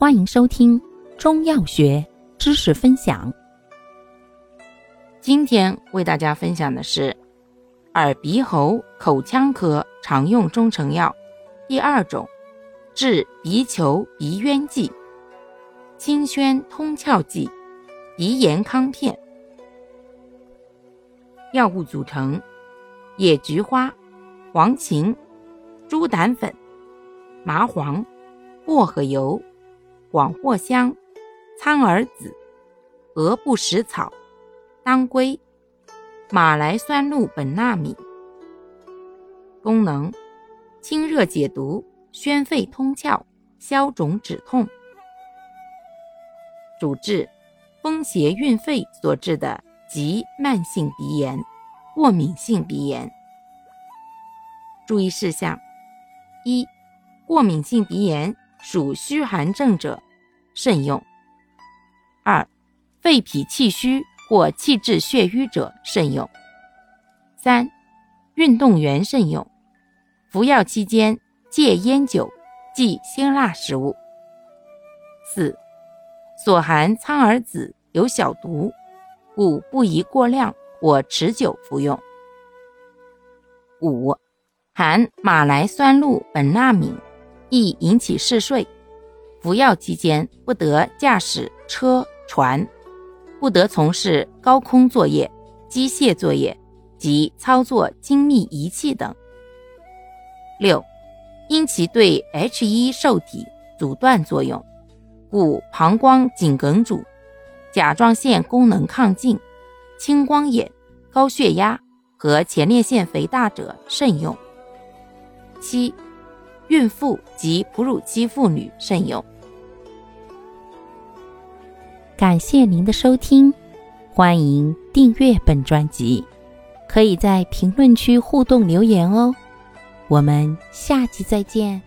欢迎收听中药学知识分享。今天为大家分享的是耳鼻喉口腔科常用中成药第二种治鼻球鼻渊剂——清宣通窍剂鼻炎康片。药物组成：野菊花、黄芩、猪胆粉、麻黄、薄荷油。广藿香、苍耳子、鹅不食草、当归、马来酸露本纳米。功能：清热解毒、宣肺通窍、消肿止痛。主治：风邪蕴肺所致的急慢性鼻炎、过敏性鼻炎。注意事项：一、过敏性鼻炎。属虚寒症者，慎用。二、肺脾气虚或气滞血瘀者慎用。三、运动员慎用。服药期间戒烟酒忌辛辣食物。四、所含苍耳子有小毒，故不宜过量或持久服用。五、含马来酸露苯那敏。易引起嗜睡，服药期间不得驾驶车船，不得从事高空作业、机械作业及操作精密仪器等。六，因其对 H1 受体阻断作用，故膀胱颈梗阻、甲状腺功能亢进、青光眼、高血压和前列腺肥大者慎用。七。孕妇及哺乳期妇女慎用。感谢您的收听，欢迎订阅本专辑，可以在评论区互动留言哦。我们下期再见。